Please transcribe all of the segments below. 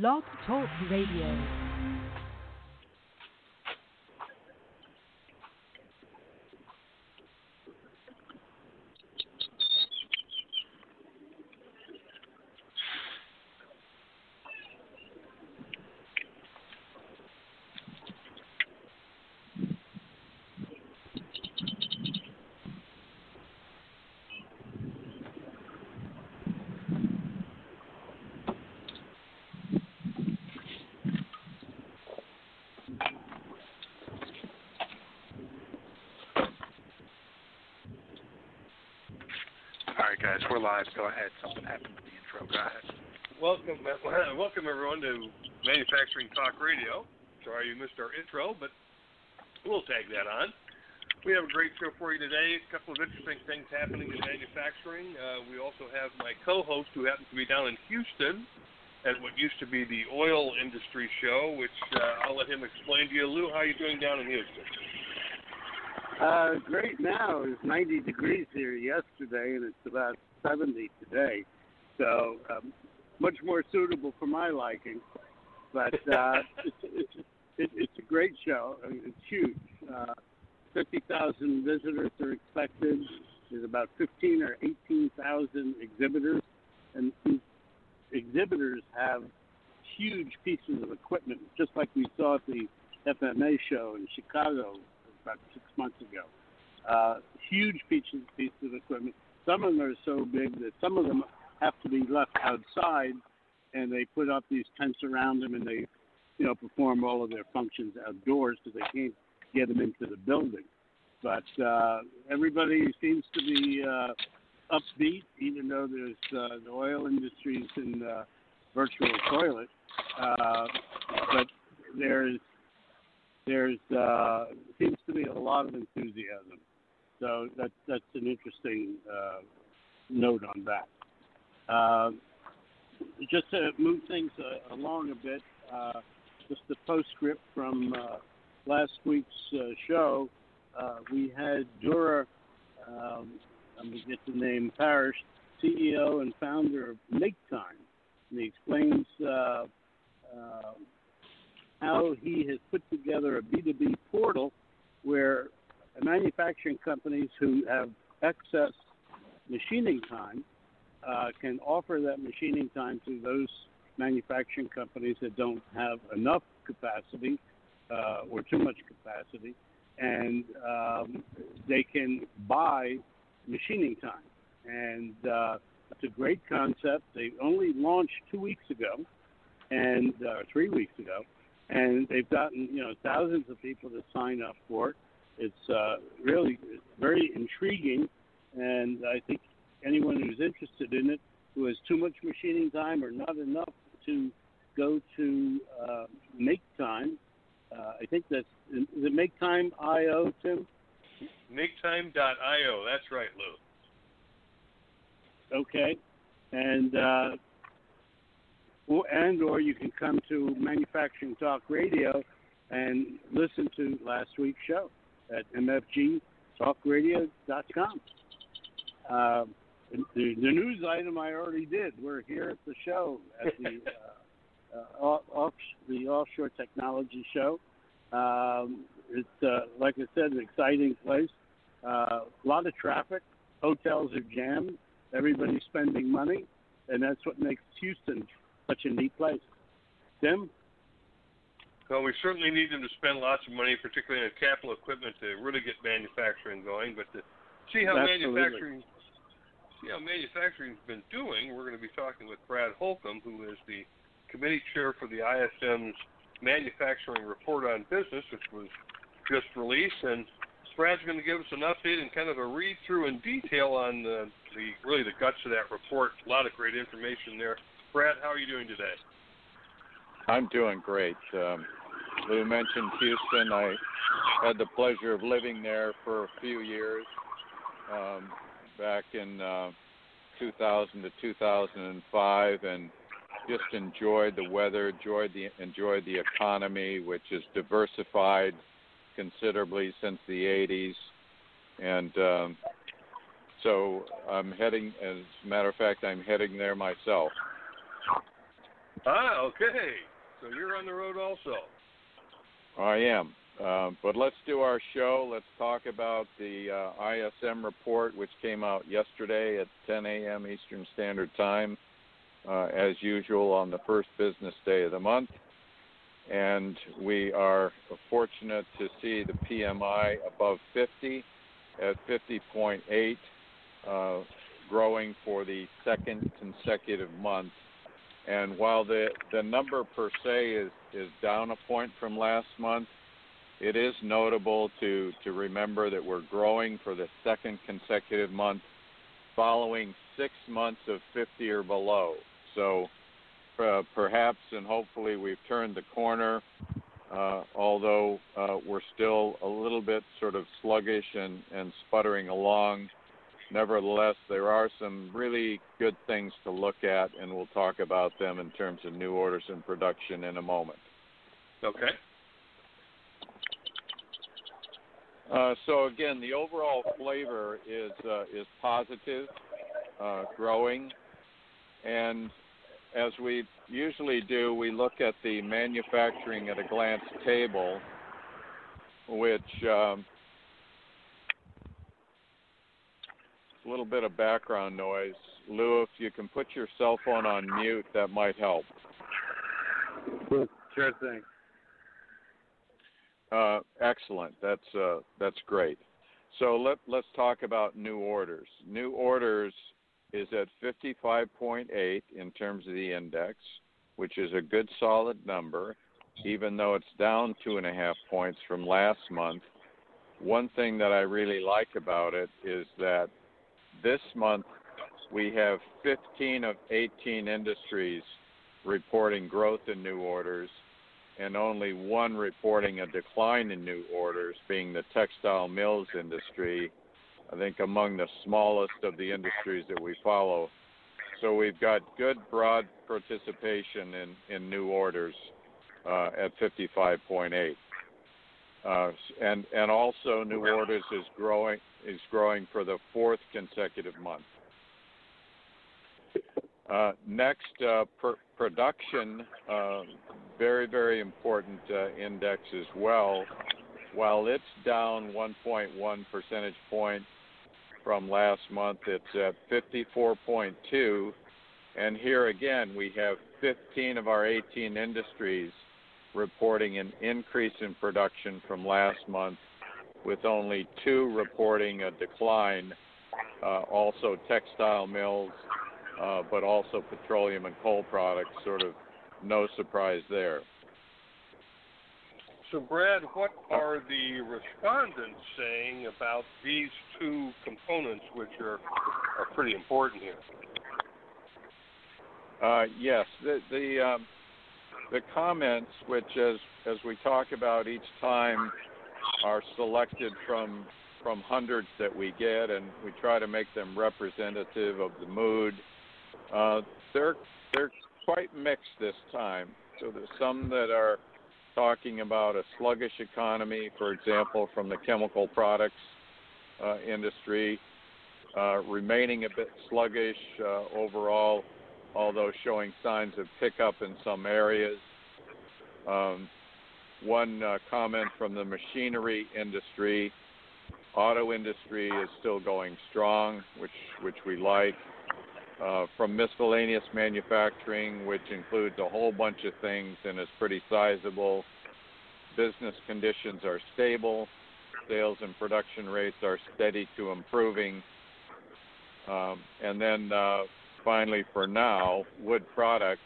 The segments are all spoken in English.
Blog Talk Radio. All right, guys, we're live. Go ahead. Something happened with the intro. Go ahead. Welcome, welcome everyone to Manufacturing Talk Radio. Sorry you missed our intro, but we'll tag that on. We have a great show for you today. A couple of interesting things happening in manufacturing. Uh, we also have my co-host who happens to be down in Houston at what used to be the oil industry show, which uh, I'll let him explain to you. Lou, how are you doing down in Houston? Uh, great now. It was 90 degrees here yesterday, and it's about 70 today. So um, much more suitable for my liking. But uh, it's, it's, it, it's a great show. I mean, it's huge. Uh, 50,000 visitors are expected. There's about 15 or 18,000 exhibitors, and exhibitors have huge pieces of equipment, just like we saw at the FMA show in Chicago about six months ago. Uh, huge pieces, pieces of equipment. Some of them are so big that some of them have to be left outside, and they put up these tents around them, and they, you know, perform all of their functions outdoors because they can't get them into the building. But uh, everybody seems to be uh, upbeat, even though there's uh, the oil industry's in uh, virtual toilet. Uh, but there's there's uh, seems to be a lot of enthusiasm. So that's that's an interesting uh, note on that. Uh, just to move things uh, along a bit, uh, just the postscript from uh, last week's uh, show. We had Drura, um, let me get the name, Parrish, CEO and founder of Make Time, and he explains how he has put together a B2B portal where manufacturing companies who have excess machining time uh, can offer that machining time to those manufacturing companies that don't have enough capacity uh, or too much capacity, and um, they can buy machining time. And uh, it's a great concept. They only launched two weeks ago, and uh, three weeks ago, and they've gotten you know thousands of people to sign up for it. It's uh, really very intriguing, and I think anyone who's interested in it, who has too much machining time or not enough to go to uh, Make Time. Uh, I think that's is it Make Time IO, Tim? MakeTime.io. That's right, Lou. Okay, and uh, and or you can come to Manufacturing Talk Radio and listen to last week's show at mfgtalkradio.com. Uh, the, the news item I already did. We're here at the show at the uh, uh, off, the offshore technology show. Um, it's uh, like I said, an exciting place. Uh, a lot of traffic. Hotels are jammed. Everybody's spending money, and that's what makes Houston such a neat place. Tim? Well, we certainly need them to spend lots of money, particularly on capital equipment, to really get manufacturing going. But to see how Absolutely. manufacturing, see how manufacturing's been doing, we're going to be talking with Brad Holcomb, who is the committee chair for the ISM's Manufacturing Report on Business, which was just released. And Brad's going to give us an update and kind of a read through in detail on the, the really the guts of that report. A lot of great information there. Brad, how are you doing today? I'm doing great. Um, Lou mentioned Houston. I had the pleasure of living there for a few years, um, back in uh, 2000 to 2005, and just enjoyed the weather, enjoyed the enjoyed the economy, which is diversified considerably since the 80s, and um, so I'm heading. As a matter of fact, I'm heading there myself. Ah, okay. So you're on the road also. I am. Uh, but let's do our show. Let's talk about the uh, ISM report, which came out yesterday at 10 a.m. Eastern Standard Time, uh, as usual on the first business day of the month. And we are fortunate to see the PMI above 50 at 50.8, uh, growing for the second consecutive month. And while the, the number per se is, is down a point from last month, it is notable to, to remember that we're growing for the second consecutive month following six months of 50 or below. So uh, perhaps and hopefully we've turned the corner, uh, although uh, we're still a little bit sort of sluggish and, and sputtering along. Nevertheless, there are some really good things to look at, and we'll talk about them in terms of new orders and production in a moment. Okay. Uh, so again, the overall flavor is uh, is positive, uh, growing, and as we usually do, we look at the manufacturing at a glance table, which um, a little bit of background noise. Lou, if you can put your cell phone on mute, that might help. Sure thing. Uh, excellent. That's uh, that's great. So let let's talk about new orders. New orders is at 55.8 in terms of the index, which is a good solid number, even though it's down two and a half points from last month. One thing that I really like about it is that this month we have 15 of 18 industries reporting growth in new orders and only one reporting a decline in new orders, being the textile mills industry, I think among the smallest of the industries that we follow. So we've got good broad participation in, in new orders uh, at 55.8. Uh, and and also new orders is growing is growing for the fourth consecutive month. Uh, next, uh, pr- production, uh, very, very important uh, index as well. While it's down 1.1 percentage point from last month, it's at 54.2. And here again, we have 15 of our 18 industries reporting an increase in production from last month, with only two reporting a decline. Uh, also, textile mills uh, but also petroleum and coal products. Sort of no surprise there. So, Brad, what are the respondents saying about these two components, which are are pretty important here? Uh, yes, the the, um, the comments, which as as we talk about each time, are selected from from hundreds that we get, and we try to make them representative of the mood uh, they're they're quite mixed this time. So there's some that are talking about a sluggish economy, for example, from the chemical products uh, industry, uh, remaining a bit sluggish uh, overall, although showing signs of pickup in some areas. Um, one uh, comment from the machinery industry, auto industry is still going strong, which which we like uh, from miscellaneous manufacturing, which includes a whole bunch of things and is pretty sizable. Business conditions are stable. Sales and production rates are steady to improving. Um, and then uh, finally, for now, wood products,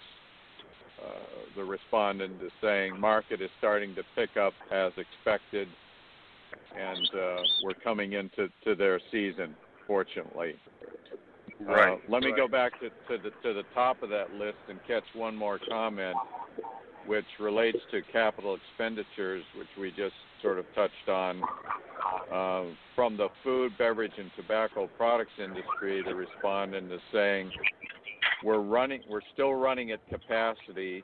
uh, the respondent is saying market is starting to pick up as expected, and uh, we're coming into to their season, fortunately. Right. Uh, let me right. go back to, to the to the top of that list and catch one more comment, which relates to capital expenditures, which we just sort of touched on. Uh, from the food, beverage, and tobacco products industry, the respondent is saying we're running, we're still running at capacity.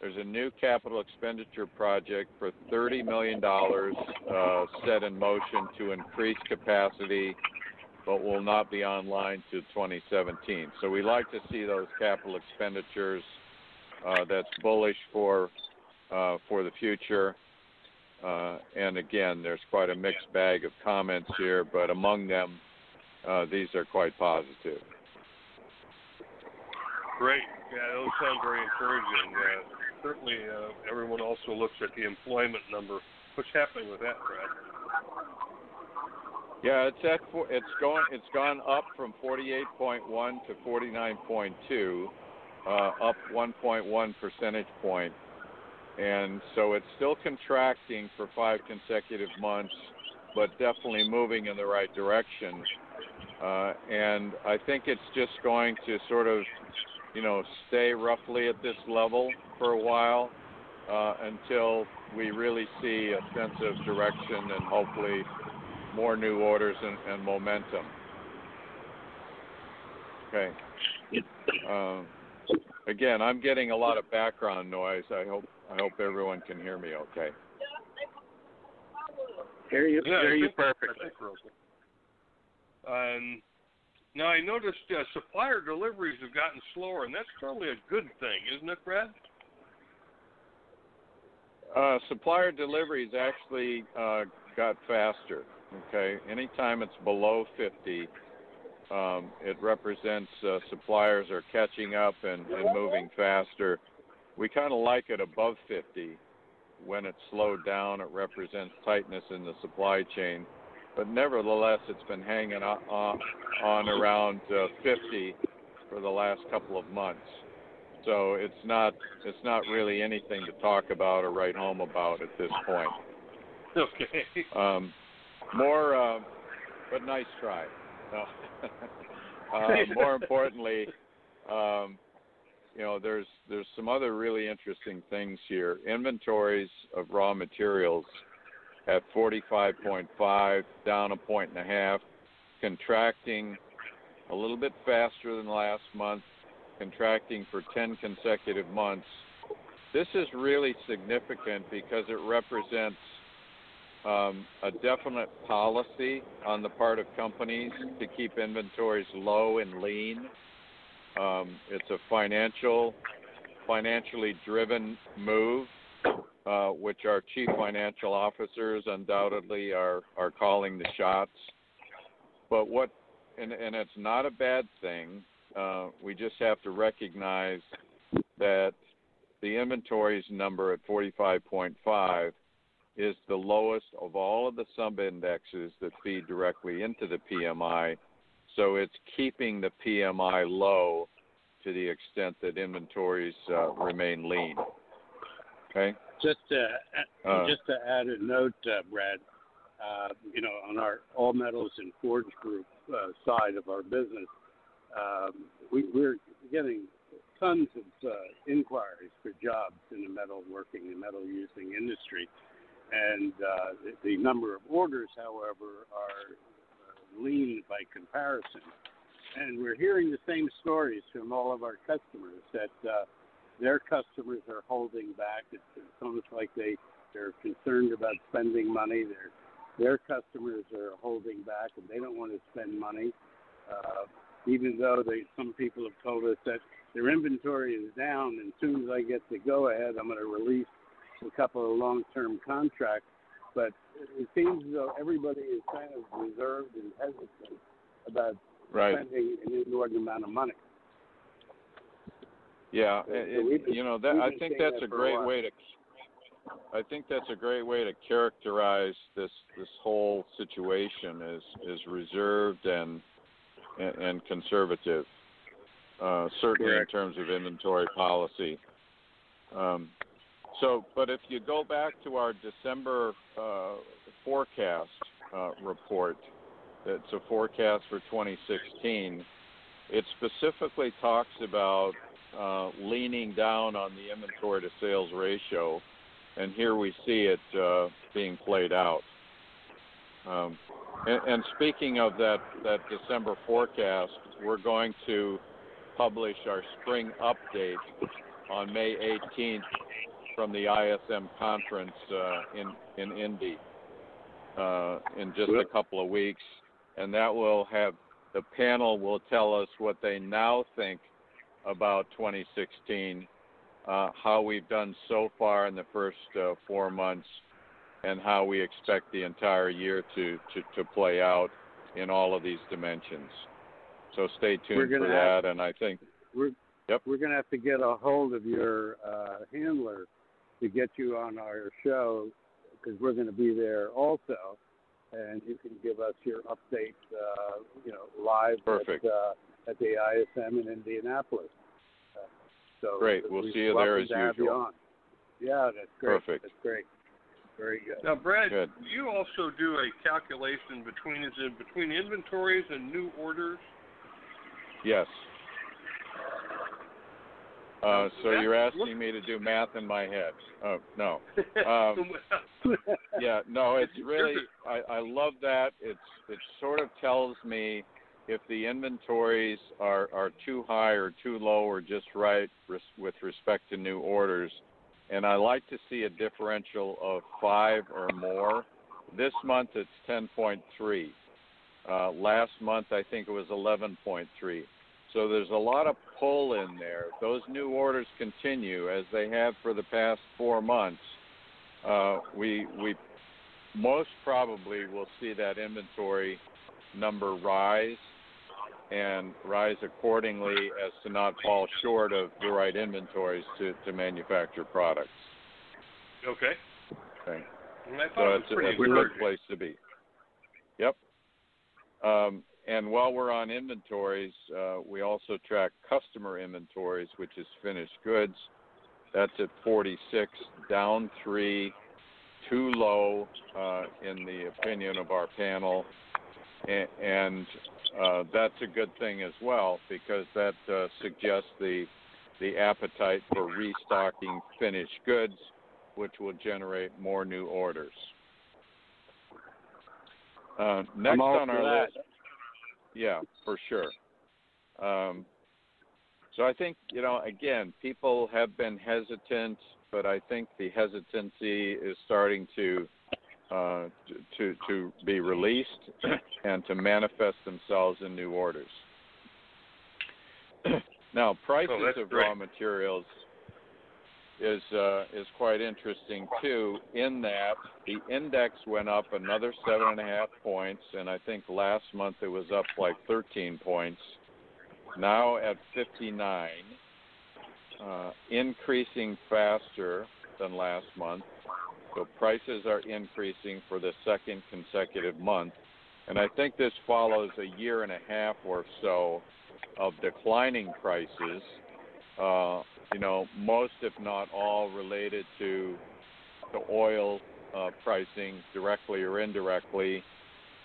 There's a new capital expenditure project for $30 million uh, set in motion to increase capacity but will not be online to 2017. So we like to see those capital expenditures uh, that's bullish for uh, for the future. Uh, and again, there's quite a mixed bag of comments here, but among them, uh, these are quite positive. Great. Yeah, those sound very encouraging. Uh, certainly, uh, everyone also looks at the employment number. What's happening with that, Brad? Yeah, it's at it's going it's gone up from 48.1 to 49.2, uh, up 1.1 percentage point, and so it's still contracting for five consecutive months, but definitely moving in the right direction. Uh, and I think it's just going to sort of, you know, stay roughly at this level for a while uh, until we really see a sense of direction and hopefully more new orders and, and momentum. Okay. Um, again, I'm getting a lot of background noise. I hope I hope everyone can hear me okay. Hear you, Yeah, hear you perfectly. think we're okay. Um, now I noticed uh, supplier deliveries have gotten slower, and that's probably a good thing, isn't it, Brad? Uh, supplier deliveries actually uh, got faster. Okay, anytime it's below 50, um, it represents uh, suppliers are catching up and, and moving faster. We kind of like it above 50. When it's slowed down, it represents tightness in the supply chain. But nevertheless, it's been hanging on, on, around uh, 50 for the last couple of months. So it's not it's not really anything to talk about or write home about at this point. Okay. Um, more, uh, but nice try. No. uh, more importantly, um, you know, there's there's some other really interesting things here. Inventories of raw materials at 45.5, down a point and a half, contracting a little bit faster than last month, contracting for 10 consecutive months. This is really significant because it represents um, a definite policy on the part of companies to keep inventories low and lean. Um, it's a financial, financially driven move, uh, which our chief financial officers undoubtedly are are calling the shots. But what, and, and it's not a bad thing. Uh, we just have to recognize that the inventories number at 45.5 is the lowest of all of the sub indexes that feed directly into the PMI. So it's keeping the PMI low to the extent that inventories uh, remain lean. Okay. Just to Uh, just to add a note, uh, Brad. Uh, you know, on our all metals and forge group uh, side of our business, um, we, we're getting tons of uh, inquiries for jobs in the metal working and metal using industry, and uh, the, the number of orders, however, are lean by comparison. And we're hearing the same stories from all of our customers that uh, their customers are holding back. It's, it's almost like they they're concerned about spending money. Their their customers are holding back and they don't want to spend money. Uh, even though they some people have told us that their inventory is down, and as soon as I get the go ahead, I'm going to release a couple of long term contracts. But it seems as though everybody is kind of reserved and hesitant about right. spending an inordinate amount of money. Yeah. So it- been- you know, that I think that's that a for a great way to. I think that's a great way to characterize this this whole situation as is reserved and and, and conservative, uh, certainly Correct. in terms of inventory policy. Um, so, but if you go back to our December uh, forecast uh, report, that's a forecast for 2016. It specifically talks about uh, leaning down on the inventory to sales ratio, and here we see it uh, being played out. Um, and, and speaking of that, that December forecast, we're going to publish our spring update on May 18th from the ISM conference uh, in in Indy uh, in just a couple of weeks, and that will have the panel will tell us what they now think about 2016, uh, how we've done so far in the first uh, four months and how we expect the entire year to, to, to play out in all of these dimensions. So stay tuned for gonna have- that. And I think, We're Yep. we're gonna have to get a hold of your uh, handler to get you on our show because we're going to be there also, and you can give us your update, uh, you know, live Perfect. at uh, at the ISM in Indianapolis. Uh, so Great. We'll see you there as to you usual. Yeah, that's great. Perfect. That's great. Very good. Now, Brad, Good. you also do a calculation between is it between inventories and new orders? yes. Uh, so you're asking me to do math in my head. Oh, no. Um, yeah, no, it's really I, I love that. It's it sort of tells me if the inventories are are too high or too low or just right res, with respect to new orders. And I like to see a differential of five or more. This month it's 10.3. Uh, last month I think it was 11.3. So there's a lot of pull in there. Those new orders continue as they have for the past four months. Uh, we we most probably will see that inventory number rise and rise accordingly as to not fall short of the right inventories to, to manufacture products. okay. Okay. I So it's, it was pretty it's a good place to be. Yep. Um, and while we're on inventories, uh, we also track customer inventories, which is finished goods. That's at 46, down three, too low uh, in the opinion of our panel, and, and uh, that's a good thing as well because that uh, suggests the the appetite for restocking finished goods, which will generate more new orders. Uh, next on our that. list, yeah, for sure. Um, so I think you know, again, people have been hesitant, but I think the hesitancy is starting to uh, to to be released and to manifest themselves in new orders. now, prices Oh, of great. raw materials is uh, is quite interesting too. In that the index went up another seven and a half points, and I think last month it was up like 13 points. Now at 59, uh, increasing faster than last month. So prices are increasing for the second consecutive month, and I think this follows a year and a half or so of declining prices. Uh, you know, most, if not all, related to the oil uh, pricing directly or indirectly.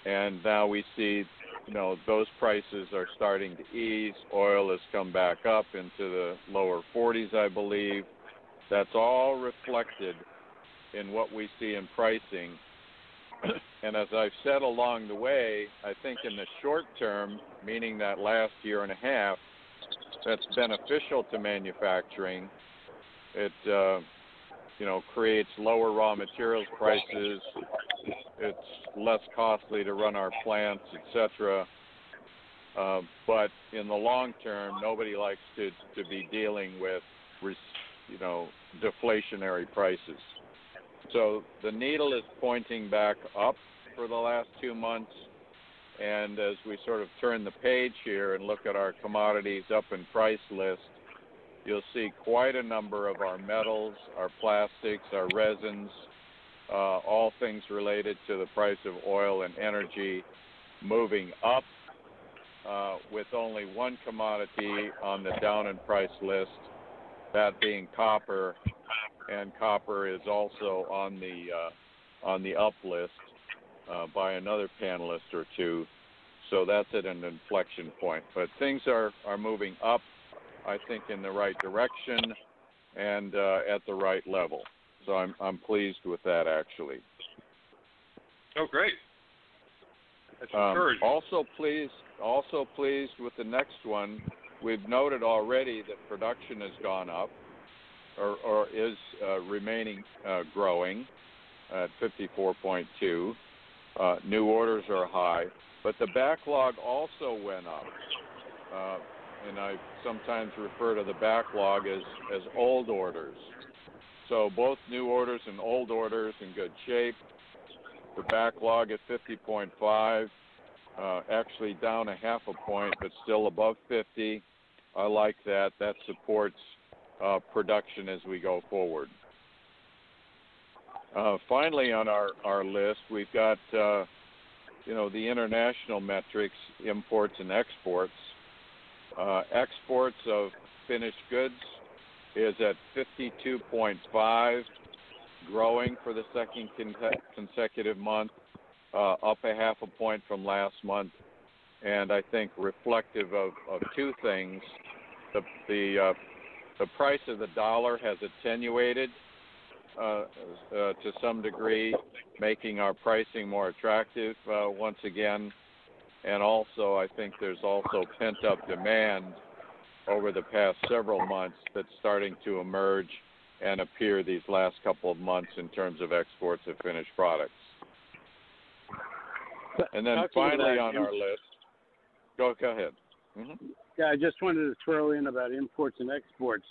And now we see, you know, those prices are starting to ease. Oil has come back up into the lower 40s, I believe. That's all reflected in what we see in pricing. and as I've said along the way, I think in the short term, meaning that last year and a half, that's beneficial to manufacturing. It uh, you know creates lower raw materials prices. It's less costly to run our plants, etc. Uh, but in the long term, nobody likes to to be dealing with you know deflationary prices. So the needle is pointing back up for the last two months. And as we sort of turn the page here and look at our commodities up in price list, you'll see quite a number of our metals, our plastics, our resins, uh, all things related to the price of oil and energy moving up, uh, with only one commodity on the down in price list, that being copper, and copper is also on the uh, on the up list uh, by another panelist or two. So that's at an inflection point. But things are, are moving up, I think, in the right direction and uh, at the right level. So I'm, I'm pleased with that, actually. Oh, great. That's Um, encouraging. also pleased, also pleased with the next one. We've noted already that production has gone up, or, or is uh, remaining uh, growing at 54.2. Uh, new orders are high, but the backlog also went up, uh, and I sometimes refer to the backlog as as old orders. So both new orders and old orders in good shape. The backlog at 50.5, uh, actually down a half a point, but still above 50. I like that. That supports uh, production as we go forward. Uh, finally, on our, our list, we've got uh, you know the international metrics, imports and exports. Uh, exports of finished goods is at 52.5, growing for the second consecutive month, uh, up a half a point from last month, and I think reflective of, of two things. The the uh, the price of the dollar has attenuated to some degree, making our pricing more attractive uh, once again. And also, I think there's also pent up demand over the past several months that's starting to emerge and appear these last couple of months in terms of exports of finished products. And then finally on our list, go, go ahead. Mm-hmm. Yeah, I just wanted to throw in about imports and exports.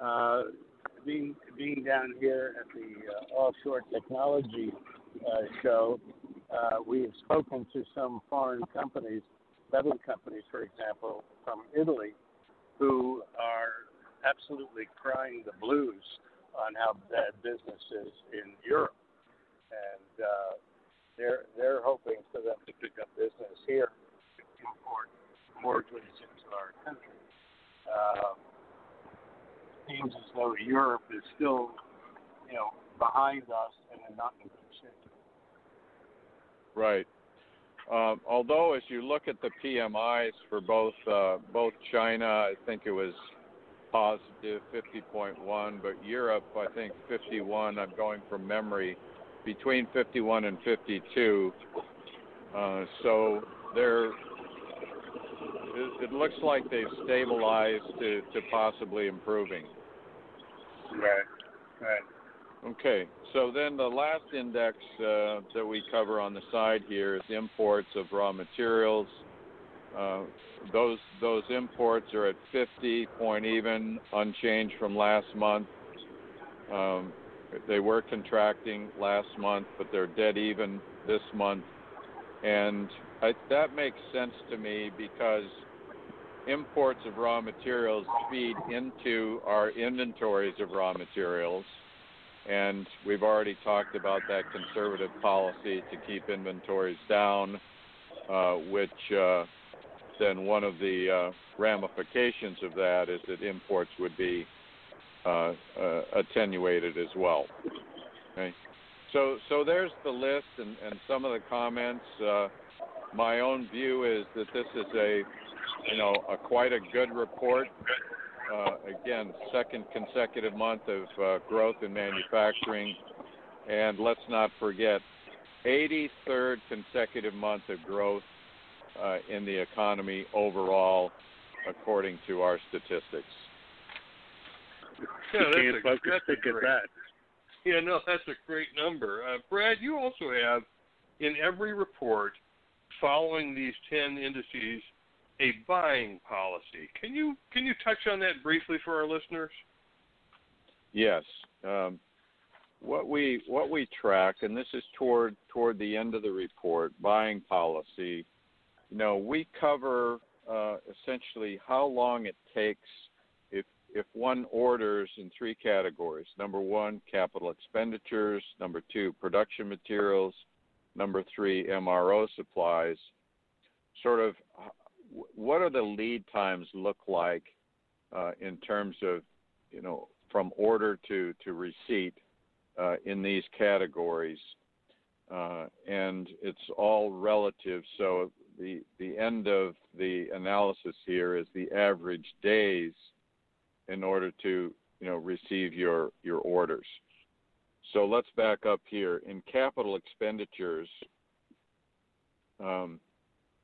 Uh, being being down here at the uh, Offshore Technology uh, Show, uh, we have spoken to some foreign companies, metal companies, for example, from Italy, who are absolutely crying the blues on how bad business is in Europe, and uh, they're they're hoping for them to pick up business here, import more goods into our country. Uh, seems as though Europe is still, you know, behind us and not in good shape. Right. Um, although, as you look at the PMIs for both uh, both China, I think it was positive 50.1, but Europe, I think 51. I'm going from memory, between 51 and 52. Uh, so they're it, it looks like they've stabilized to, to possibly improving. Right. Right. Okay. So then the last index uh, that we cover on the side here is imports of raw materials. Uh, those those imports are at 50 point even, unchanged from last month. Um, they were contracting last month, but they're dead even this month, and I, that makes sense to me because imports of raw materials feed into our inventories of raw materials. And we've already talked about that conservative policy to keep inventories down, uh, which uh, then one of the uh, ramifications of that is that imports would be uh, uh, attenuated as well. Okay. So, so there's the list and, and some of the comments. Uh, my own view is that this is a you know, a, quite a good report. Uh, again, second consecutive month of uh, growth in manufacturing. And let's not forget, 83rd consecutive month of growth uh, in the economy overall, according to our statistics. Yeah, that's, a, that's a great, that. Yeah, no, that's a great number. Uh, Brad, you also have in every report following these 10 indices a buying policy. Can you can you touch on that briefly for our listeners? Yes. Um, what we what we track, and this is toward toward the end of the report, buying policy. You know, we cover uh, essentially how long it takes if if one orders in three categories. Number one, capital expenditures. Number two, production materials. Number three, MRO supplies. Sort of what are the lead times look like uh, in terms of you know from order to to receipt uh, in these categories, uh, and it's all relative. So the the end of the analysis here is the average days in order to you know receive your your orders. So let's back up here in capital expenditures. Um,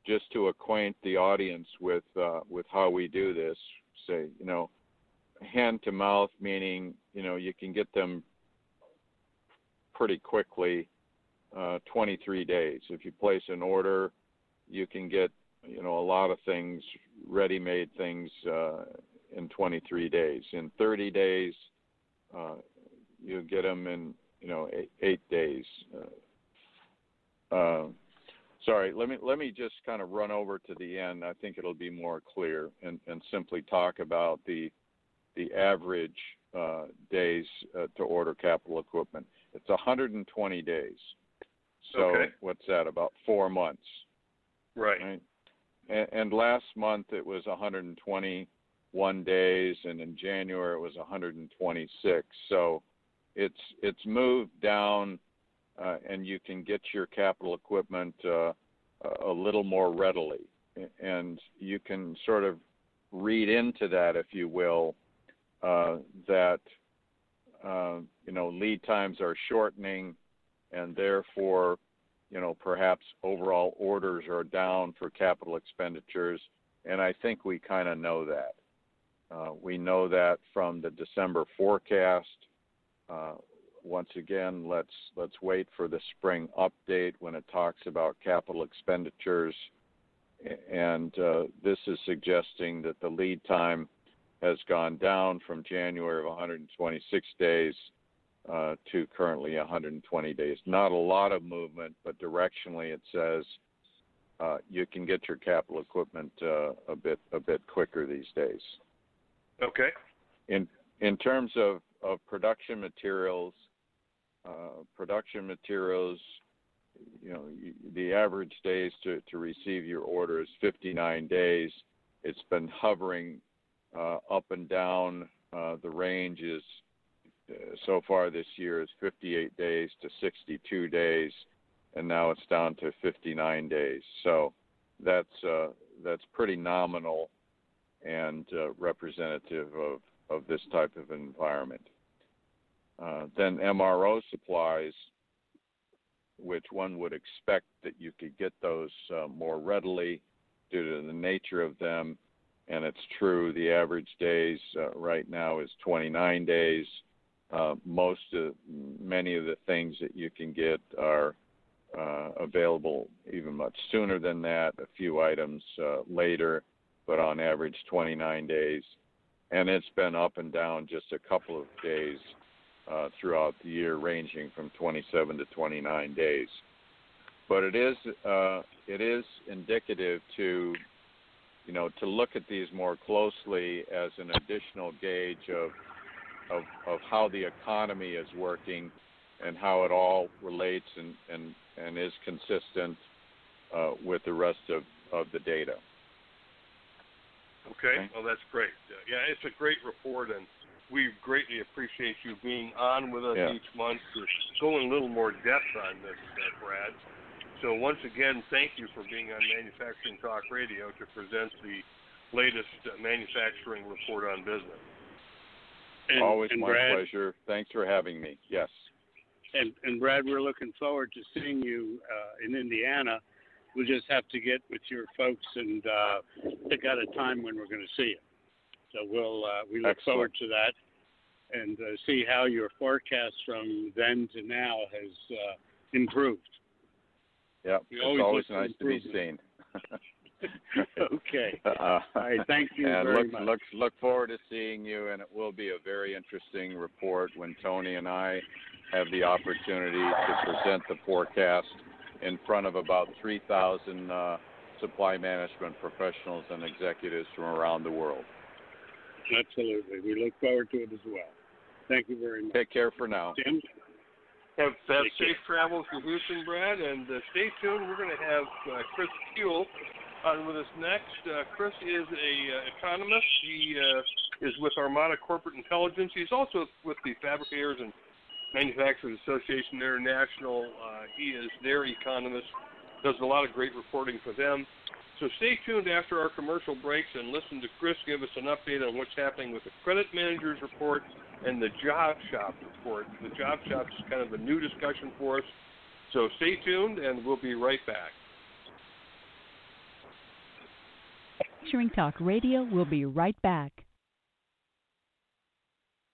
just to acquaint the audience with uh, with how we do this. Say, you know, hand to mouth, meaning you know you can get them pretty quickly, uh, 23 days. If you place an order, you can get you know a lot of things, ready-made things, uh, in 23 days. In 30 days, uh, you get them in you know eight, eight days. Uh, uh, sorry, let me let me just kind of run over to the end. I think it'll be more clear and, and simply talk about the the average uh, days uh, to order capital equipment. It's 120 days. So Okay. what's that? About four months, Right. right? And, and last month it was 121 days, and in January it was 126. So it's it's moved down, uh, and you can get your capital equipment uh, a- little more readily, and you can sort of read into that, if you will, uh, that uh, you know lead times are shortening, and therefore, you know perhaps overall orders are down for capital expenditures, and I think we kind of know that. Uh, we know that from the December forecast. Once again, let's let's wait for the spring update when it talks about capital expenditures, and uh, this is suggesting that the lead time has gone down from January of 126 days uh, to currently 120 days. Not a lot of movement, but directionally it says uh, you can get your capital equipment uh, a bit a bit quicker these days. Okay. In in terms of, of production materials, uh, production materials, you know, the average days to, to receive your order is 59 days. It's been hovering uh, up and down. Uh, the range is uh, so far this year is 58 days to 62 days, and now it's down to 59 days. So that's uh, that's pretty nominal and representative of, of this type of environment. Uh, then MRO supplies, which one would expect that you could get those uh, more readily due to the nature of them. And it's true, the average days uh, right now is 29 days. Uh, most of many of the things that you can get are uh, available even much sooner than that. A few items later, but on average 29 days. And it's been up and down just a couple of days uh, throughout the year, ranging from 27 to 29 days. But it is uh, it is indicative to you know to look at these more closely as an additional gauge of of, of how the economy is working and how it all relates and, and, and is consistent uh, with the rest of, of the data. Okay. Okay. Well, that's great. Yeah, it's a great report, and we greatly appreciate you being on with us Yeah. each month to go in a little more depth on this, uh, Brad. So once again, thank you for being on Manufacturing Talk Radio to present the latest uh, manufacturing report on business. And, Always and my Brad, pleasure. Thanks for having me. Yes. And, and Brad, we're looking forward to seeing you uh, in Indiana. We'll just have to get with your folks and uh, pick out a time when we're going to see you. So we'll uh, we look Excellent. forward to that and uh, see how your forecast from then to now has uh, improved. Yeah. It's always always nice to be seen. okay. Uh, All right. Thank you and very look, much. look, look forward to seeing you, and it will be a very interesting report when Tony and I have the opportunity to present the forecast in front of about 3,000 uh, supply management professionals and executives from around the world. Absolutely. We look forward to it as well. Thank you very much. Take care for now. Tim? Have, have Take safe travels to Houston, Brad, and uh, stay tuned. We're going to have uh, Chris Kuehl on with us next. Uh, Chris is a uh, economist. He uh, is with Armada Corporate Intelligence. He's also with the Fabricators and Manufacturers Association International. Uh, he is their economist. Does a lot of great reporting for them. So stay tuned after our commercial breaks and listen to Chris give us an update on what's happening with the credit managers report and the job shop report. The job shop is kind of a new discussion for us. So stay tuned and we'll be right back. Manufacturing Talk Radio will be right back.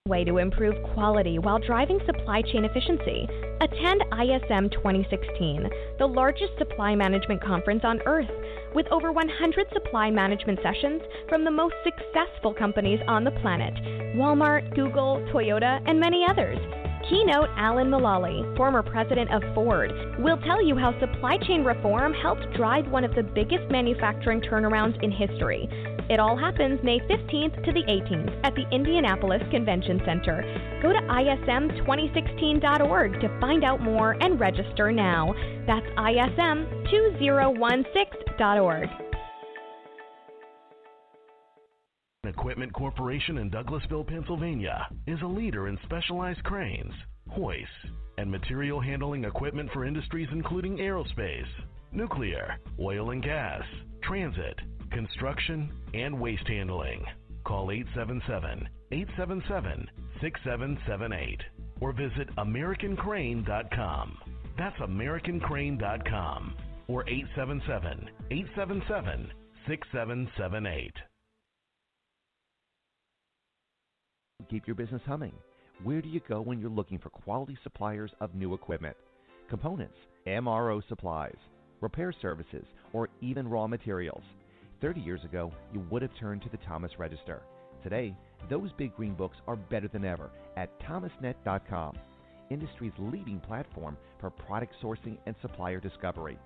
way to improve quality while driving supply chain efficiency. Attend ISM 2016, the largest supply management conference on earth, with over 100 supply management sessions from the most successful companies on the planet Walmart, Google, Toyota, and many others. Keynote Alan Mulally, former president of Ford, will tell you how supply chain reform helped drive one of the biggest manufacturing turnarounds in history. It all happens May 15th to the 18th at the Indianapolis Convention Center. Go to ism2016.org to find out more and register now. That's ism2016.org. Equipment Corporation in Douglassville, Pennsylvania is a leader in specialized cranes, hoists, and material handling equipment for industries including aerospace, nuclear, oil and gas, transit, construction, and waste handling. Call 877 877 6778 or visit AmericanCrane.com. That's AmericanCrane.com or 877 877 6778. Keep your business humming. Where do you go when you're looking for quality suppliers of new equipment? Components, MRO supplies, repair services, or even raw materials. 30 years ago, you would have turned to the Thomas Register. Today, those big green books are better than ever at thomasnet.com, industry's leading platform for product sourcing and supplier discovery.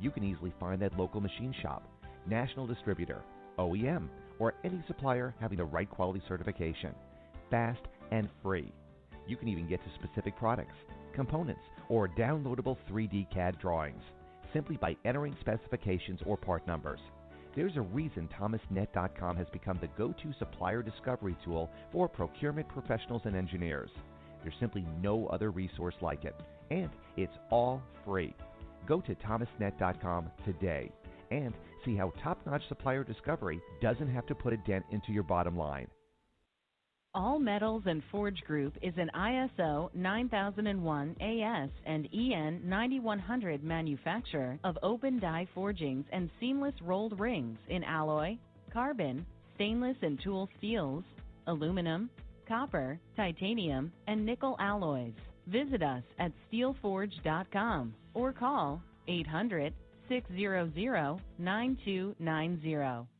You can easily find that local machine shop, national distributor, OEM, or any supplier having the right quality certification fast, and free. You can even get to specific products, components, or downloadable 3D CAD drawings simply by entering specifications or part numbers. There's a reason ThomasNet.com has become the go to supplier discovery tool for procurement professionals and engineers. There's simply no other resource like it, and it's all free. Go to ThomasNet.com today and see how top notch supplier discovery doesn't have to put a dent into your bottom line. All Metals and Forge Group is an ISO 9001 AS and EN 9100 manufacturer of open die forgings and seamless rolled rings in alloy, carbon, stainless and tool steels, aluminum, copper, titanium, and nickel alloys. Visit us at steelforge.com or call 800 600 9290.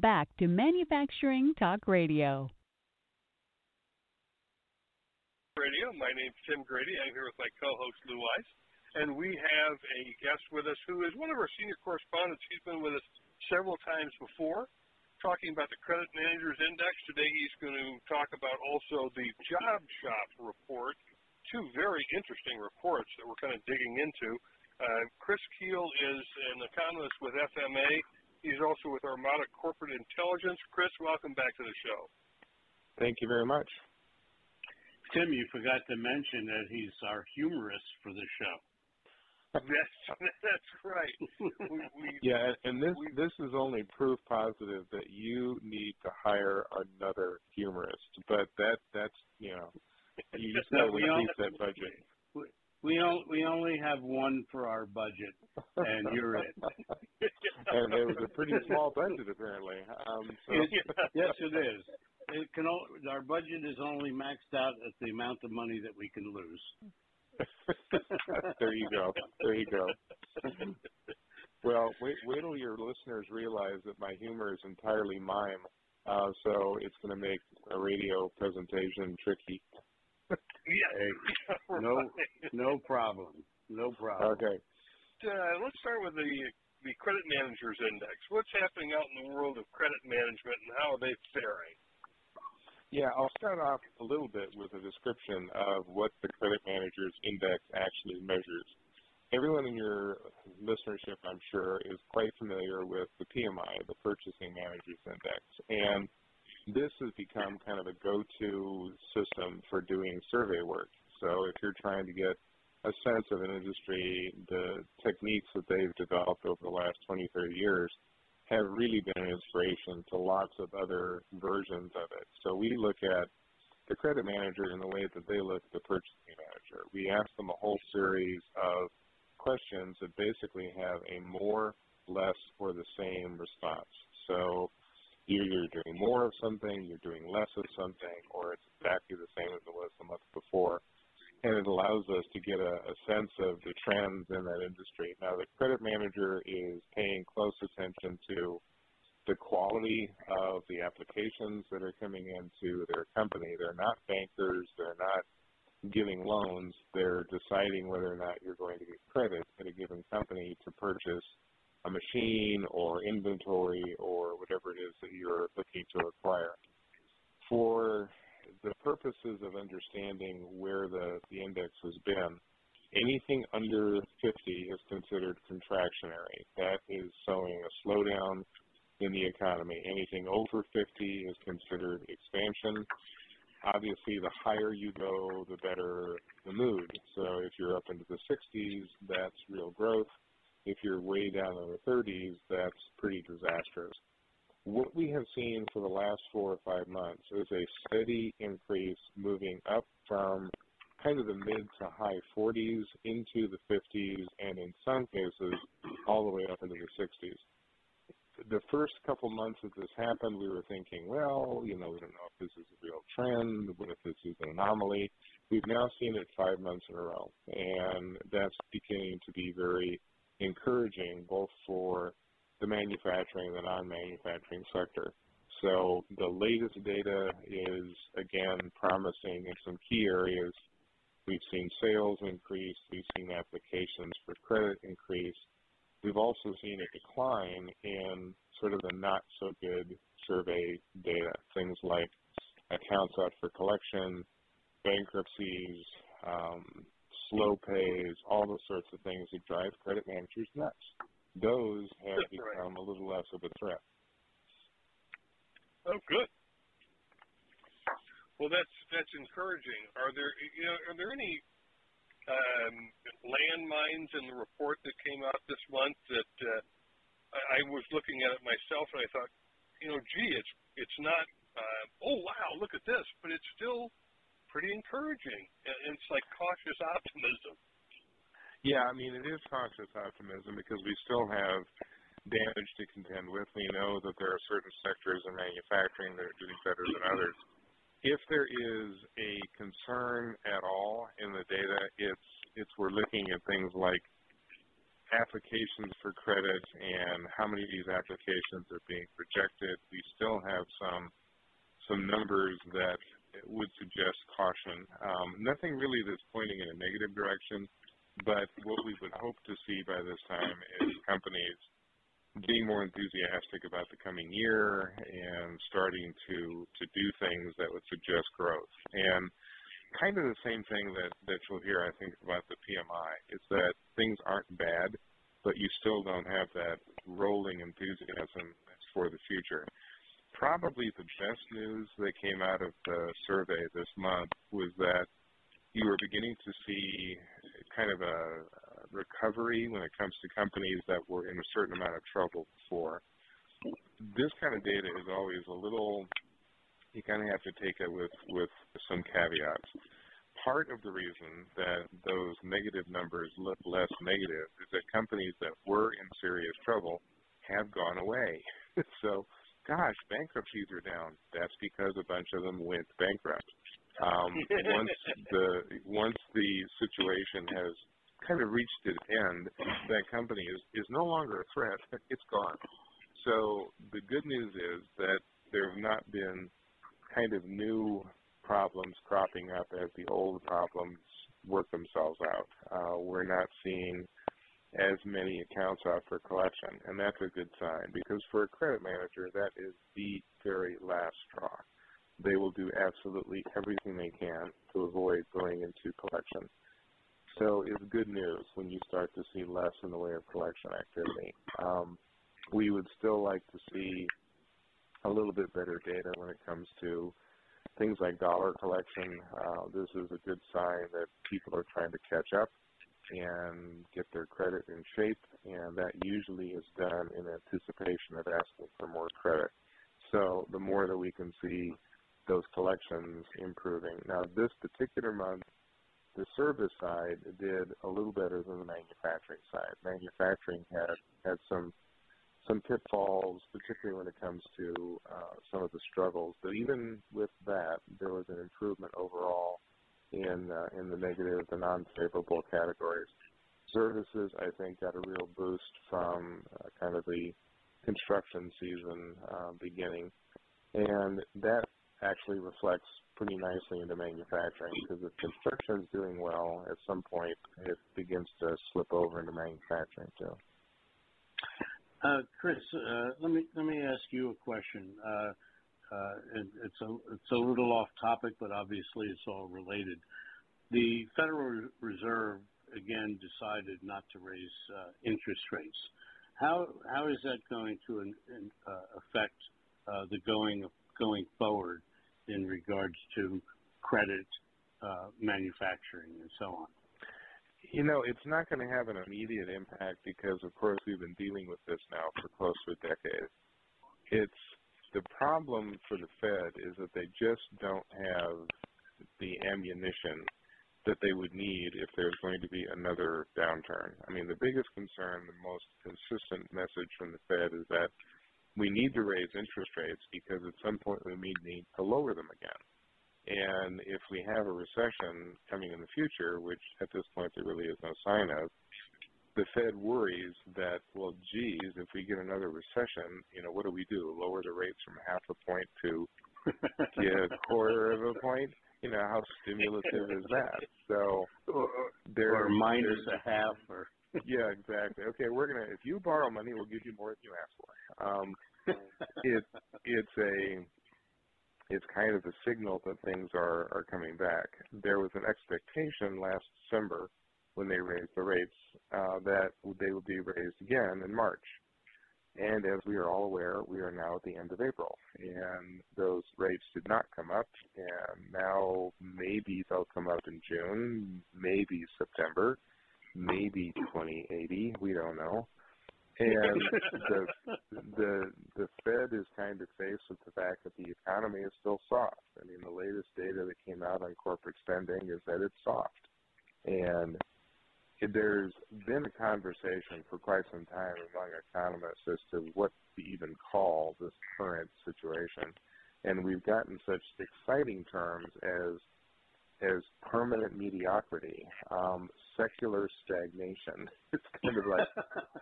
Back to Manufacturing Talk Radio. Radio. My name's Tim Grady. I'm here with my co-host Lew Weiss, and we have a guest with us who is one of our senior correspondents. He's been with us several times before, talking about the Credit Managers Index. Today he's going to talk about also the Job Shop report. Two very interesting reports that we're kind of digging into. Uh, Chris Kuehl is an economist with FMA He's also with Armada Corporate Intelligence. Chris, welcome back to the show. Thank you very much. Tim, you forgot to mention that he's our humorist for the show. that's that's right. We, we, yeah, and this we, this is only proof positive that you need to hire another humorist. But that that's you know you just got to reduce that budget. We only we only have one for our budget, and you're it. and it was a pretty small budget apparently. Um, so. it, yes, it is. It can our budget is only maxed out at the amount of money that we can lose. there you go. There you go. well, wait, wait till your listeners realize that my humor is entirely mime. Uh, so it's going to make a radio presentation tricky. Hey, no, no problem. No problem. Okay. Uh, let's start with the the credit managers index. What's happening out in the world of credit management, and how are they faring? Yeah, I'll start off a little bit with a description of what the credit managers index actually measures. Everyone in your listenership, I'm sure, is quite familiar with the PMI, the Purchasing Managers Index, and this has become kind of a go-to system for doing survey work. So if you're trying to get a sense of an industry, the techniques that they've developed over the last 20, 30 years have really been an inspiration to lots of other versions of it. So we look at the credit manager in the way that they look at the purchasing manager. We ask them a whole series of questions that basically have a more, less, or the same response. So Either you're doing more of something, you're doing less of something, or it's exactly the same as it was the month before. And it allows us to get a, a sense of the trends in that industry. Now, the credit manager is paying close attention to the quality of the applications that are coming into their company. They're not bankers, they're not giving loans, they're deciding whether or not you're going to get credit at a given company to purchase a machine or inventory or whatever it is that you're looking to acquire. For the purposes of understanding where the, the index has been, anything under 50 is considered contractionary. That is showing a slowdown in the economy. Anything over 50 is considered expansion. Obviously, the higher you go, the better the mood. So if you're up into the 60s, that's real growth. If you're way down in the 30s, that's pretty disastrous. What we have seen for the last four or five months is a steady increase moving up from kind of the mid to high 40s into the 50s and in some cases all the way up into the 60s the first couple months that this happened, we were thinking, well, you know, we don't know if this is a real trend, what if this is an anomaly. We've now seen it five months in a row, and that's beginning to be very encouraging both for the manufacturing and the non-manufacturing sector. So the latest data is, again, promising in some key areas. We've seen sales increase. We've seen applications for credit increase. We've also seen a decline in sort of the not so good survey data, things like accounts out for collection, bankruptcies, um, slow pays, all those sorts of things that drive credit managers nuts. Those have That's become right. a little less of a threat. Oh, good. Well, that's that's encouraging. Are there you know are there any um, landmines in the report that came out this month that uh, I, I was looking at it myself and I thought, you know, gee, it's it's not. Uh, oh wow, look at this, but it's still pretty encouraging. It's like cautious optimism. Yeah, I mean, it is cautious optimism because we still have damage to contend with. We know that there are certain sectors in manufacturing that are doing better than others if there is a concern at all in the data, it's it's we're looking at things like applications for credit and how many of these applications are being rejected. We still have some some numbers that would suggest caution. Um, nothing really that's pointing in a negative direction, but what we would hope to see by this time is companies being more enthusiastic about the coming year and starting to to do things that would suggest growth. And kind of the same thing that that you'll hear, I think, about the PMI is that things aren't bad, but you still don't have that rolling enthusiasm for the future. Probably the best news that came out of the survey this month was that you were beginning to see kind of a, recovery when it comes to companies that were in a certain amount of trouble before. This kind of data is always a little, you kind of have to take it with, with some caveats. Part of the reason that those negative numbers look less negative is that companies that were in serious trouble have gone away. so, gosh, bankruptcies are down. That's because a bunch of them went bankrupt. Um, once the once the situation has kind of reached its end, that company is, is no longer a threat. It's gone. So the good news is that there have not been kind of new problems cropping up as the old problems work themselves out. Uh, we're not seeing as many accounts out for collection, and that's a good sign because for a credit manager, that is the very last straw. They will do absolutely everything they can to avoid going into collection. So it's good news when you start to see less in the way of collection activity. Um, we would still like to see a little bit better data when it comes to things like dollar collection. Uh, this is a good sign that people are trying to catch up and get their credit in shape, and that usually is done in anticipation of asking for more credit. So the more that we can see those collections improving. Now, this particular month, the service side did a little better than the manufacturing side. Manufacturing had had some some pitfalls, particularly when it comes to uh, some of the struggles. But even with that, there was an improvement overall in uh, in the negative, the non-favorable categories. Services, I think, got a real boost from uh, kind of the construction season uh, beginning, and that actually reflects pretty nicely into manufacturing because if construction is doing well, at some point it begins to slip over into manufacturing too. Uh, Chris, uh, let me let me ask you a question. Uh, it, it's a it's a little off topic, but obviously it's all related. The Federal Reserve again decided not to raise uh, interest rates. How how is that going to uh, affect uh, the going going forward in regards to credit, uh, manufacturing, and so on? You know, it's not going to have an immediate impact because, of course, we've been dealing with this now for close to a decade. It's the problem for the Fed is that they just don't have the ammunition that they would need if there's going to be another downturn. I mean, the biggest concern, the most consistent message from the Fed is that we need to raise interest rates because at some point we may need to lower them again. And if we have a recession coming in the future, which at this point there really is no sign of, the Fed worries that, well, geez, if we get another recession, you know, what do we do? Lower the rates from half a point to a quarter of a point? You know, how stimulative is that? So or, there, or minus a half, or yeah, exactly. Okay, we're gonna. If you borrow money, we'll give you more than you ask for. Um, it it's a it's kind of a signal that things are are coming back. There was an expectation last December when they raised the rates uh, that they would be raised again in March. And as we are all aware, we are now at the end of April, and those rates did not come up. And now maybe they'll come up in June, maybe September, maybe 2080. We don't know. And the the the Fed is kind of faced with the fact that the economy is still soft. I mean, the latest data that came out on corporate spending is that it's soft, and there's been a conversation for quite some time among economists as to what to even call this current situation. And we've gotten such exciting terms as as permanent mediocrity, um, secular stagnation. It's kind of like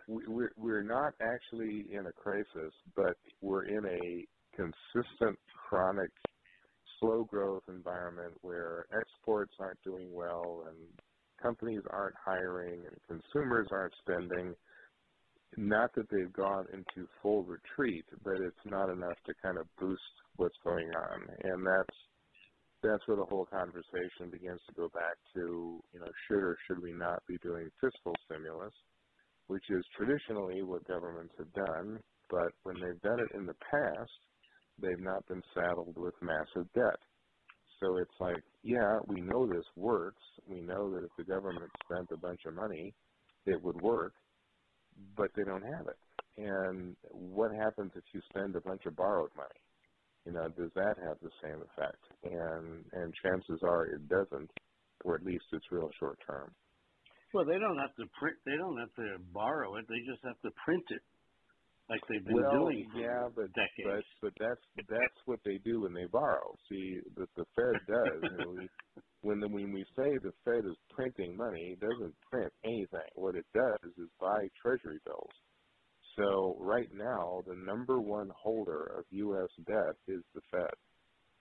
we're we're not actually in a crisis, but we're in a consistent, chronic, slow growth environment where exports aren't doing well and companies aren't hiring and consumers aren't spending. Not that they've gone into full retreat, but it's not enough to kind of boost what's going on, and that's that's where the whole conversation begins to go back to, you know, should or should we not be doing fiscal stimulus, which is traditionally what governments have done, but when they've done it in the past, they've not been saddled with massive debt. So it's like, yeah, we know this works. We know that if the government spent a bunch of money, it would work, but they don't have it. And what happens if you spend a bunch of borrowed money? You know, does that have the same effect? And and chances are it doesn't, or at least it's real short term. Well, they don't have to print. They don't have to borrow it. They just have to print it like they've been well, doing yeah, but decades. but but that's that's what they do when they borrow. See, the the Fed does. you know, we, when the, when we say the Fed is printing money, it doesn't print anything. What it does is buy Treasury bills. So right now, the number one holder of U.S. debt is the Fed.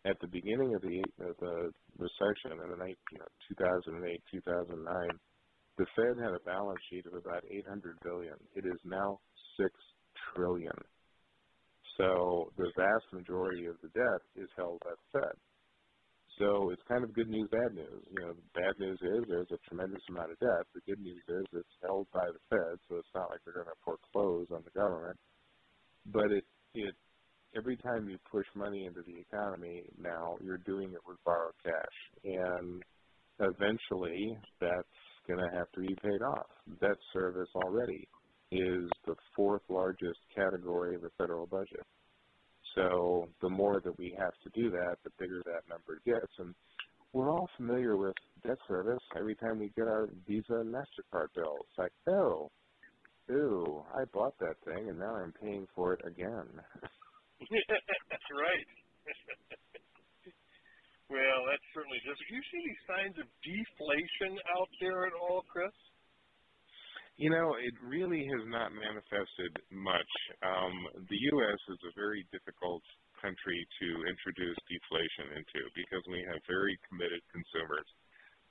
At the beginning of the, of the recession in the you know, 2008, 2009, the Fed had a balance sheet of about 800 billion. It is now six trillion. So the vast majority of the debt is held by the Fed. So it's kind of good news, bad news. You know, the bad news is there's a tremendous amount of debt. The good news is it's held by the Fed, so it's not like they're going to foreclose on the government. But it it every time you push money into the economy now, you're doing it with borrowed cash, and eventually that's going to have to be paid off. Debt service already is the fourth largest category of the federal budget. So the more that we have to do that, the bigger that number gets. And we're all familiar with debt service. Every time we get our Visa and MasterCard bills, it's like, oh, ooh, I bought that thing and now I'm paying for it again. that's right. well, that's certainly just. Do you see any signs of deflation out there at all, Chris? You know, it really has not manifested much. Um, the U.S. is a very difficult country to introduce deflation into because we have very committed consumers.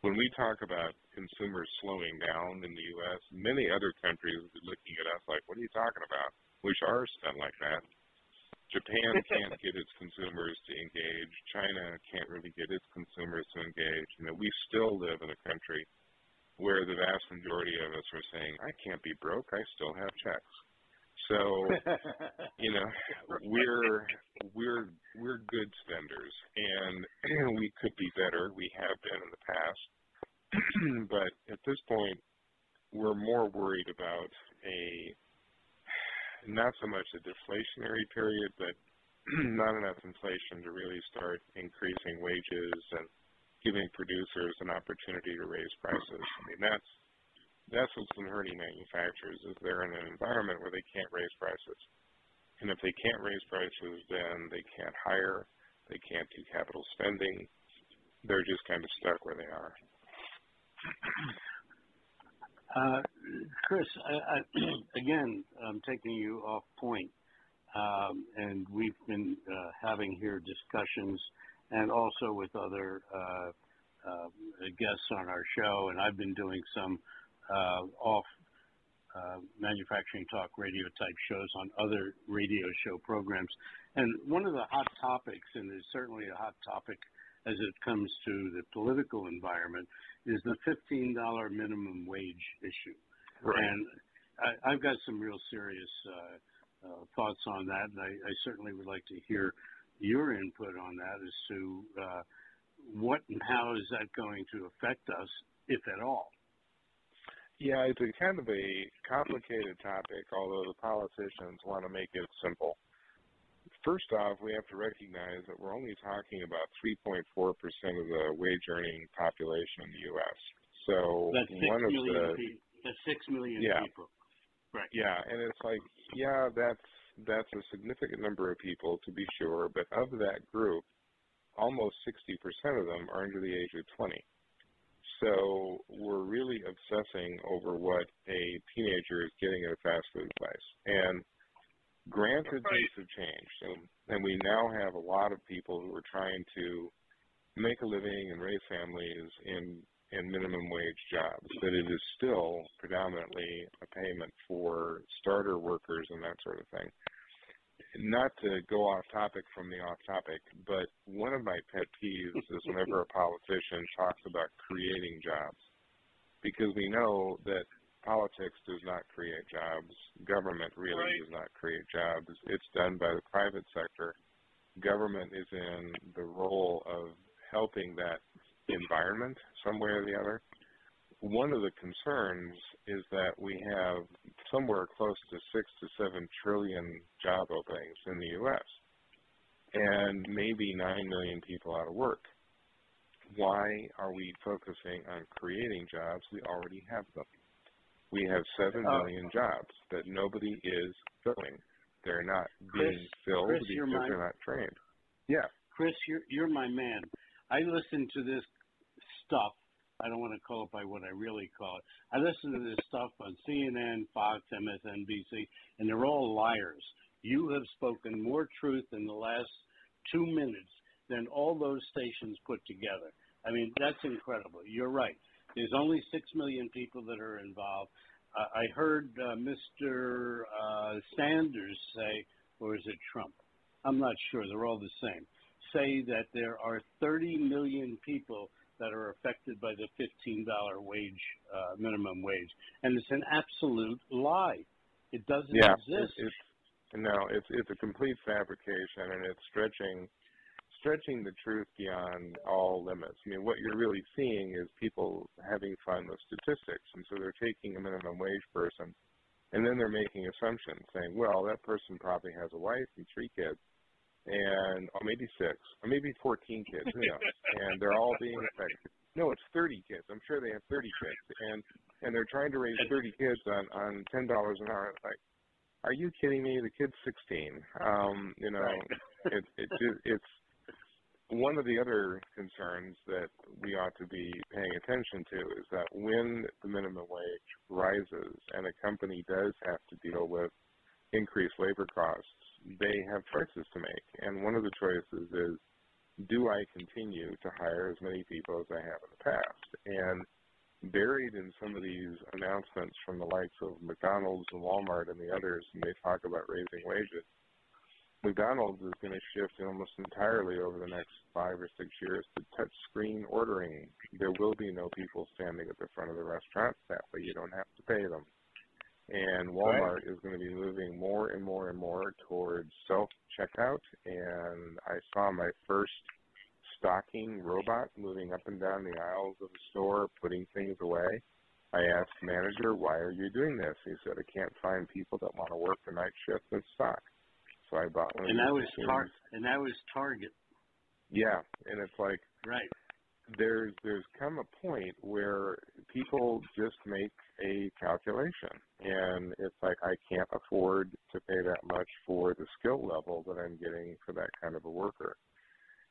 When we talk about consumers slowing down in the U.S., many other countries will be looking at us like, what are you talking about? Wish ours spent like that. Japan can't get its consumers to engage. China can't really get its consumers to engage. You know, we still live in a country where the vast majority of us are saying, I can't be broke, I still have checks. So, you know, we're we're we're good spenders and we could be better. We have been in the past. but at this point we're more worried about a not so much a deflationary period, but not enough inflation to really start increasing wages and giving producers an opportunity to raise prices. I mean, that's that's what's been hurting manufacturers is they're in an environment where they can't raise prices. And if they can't raise prices, then they can't hire, they can't do capital spending. They're just kind of stuck where they are. Uh, Chris, I, I, again, I'm taking you off point, um, and we've been uh, having here discussions and also with other uh, uh, guests on our show. And I've been doing some uh, off manufacturing talk radio type shows on other radio show programs. And one of the hot topics, and is certainly a hot topic as it comes to the political environment, is the $15 minimum wage issue. Right. And I, I've got some real serious uh, uh, thoughts on that, and I, I certainly would like to hear your input on that as to uh, what and how is that going to affect us, if at all? Yeah, it's a kind of a complicated topic, although the politicians want to make it simple. First off, we have to recognize that we're only talking about 3.4% of the wage earning population in the U.S. So that's one of the people. that's six million yeah. people. Right. Yeah, and it's like, yeah, that's that's a significant number of people to be sure, but of that group, almost 60% of them are under the age of 20. So we're really obsessing over what a teenager is getting at a fast food place. And granted, things have changed, and, and we now have a lot of people who are trying to make a living and raise families in in minimum wage jobs, but it is still predominantly a payment for starter workers and that sort of thing not to go off topic from the off topic, but one of my pet peeves is whenever a politician talks about creating jobs, because we know that politics does not create jobs, government really right. does not create jobs. It's done by the private sector. Government is in the role of helping that environment some way or the other one of the concerns is that we have somewhere close to six to seven trillion job openings in the U.S. and maybe nine million people out of work. Why are we focusing on creating jobs? We already have them. We have seven uh, million jobs that nobody is filling. They're not Chris, being filled Chris, because my, they're not trained. Yeah. Chris, you're you're my man. I listen to this stuff I don't want to call it by what I really call it. I listen to this stuff on CNN, Fox, MSNBC, and they're all liars. You have spoken more truth in the last two minutes than all those stations put together. I mean, that's incredible. You're right. There's only six million people that are involved. Uh, I heard uh, Mr. Uh, Sanders say, or is it Trump? I'm not sure. They're all the same. Say that there are 30 million people that are affected by the $15 wage uh, minimum wage, and it's an absolute lie. It doesn't yeah, exist. It's, it's, no, it's it's a complete fabrication, and it's stretching stretching the truth beyond all limits. I mean, what you're really seeing is people having fun with statistics, and so they're taking a minimum wage person, and then they're making assumptions, saying, well, that person probably has a wife and three kids, and or maybe six, or maybe 14 kids, who knows? and they're all being affected. No, it's 30 kids. I'm sure they have 30 kids, and and they're trying to raise 30 kids on on ten dollars an hour. It's like, are you kidding me? The kid's 16. Um, you know, Right. it, it ju- it's one of the other concerns that we ought to be paying attention to is that when the minimum wage rises and a company does have to deal with increased labor costs, they have choices to make. And one of the choices is, do I continue to hire as many people as I have in the past? And buried in some of these announcements from the likes of McDonald's and Walmart and the others, and they talk about raising wages, McDonald's is going to shift almost entirely over the next five or six years to touch screen ordering. There will be no people standing at the front of the restaurant. That way you don't have to pay them. And Walmart is going to be moving more and more and more towards self checkout. And I saw my first stocking robot moving up and down the aisles of the store, putting things away. I asked the manager, why are you doing this? He said, I can't find people that want to work the night shift and stock. So I bought one. And that was tar- and that was Target. Yeah, and it's like Right. There's there's come a point where people just make a calculation, and it's like I can't afford to pay that much for the skill level that I'm getting for that kind of a worker.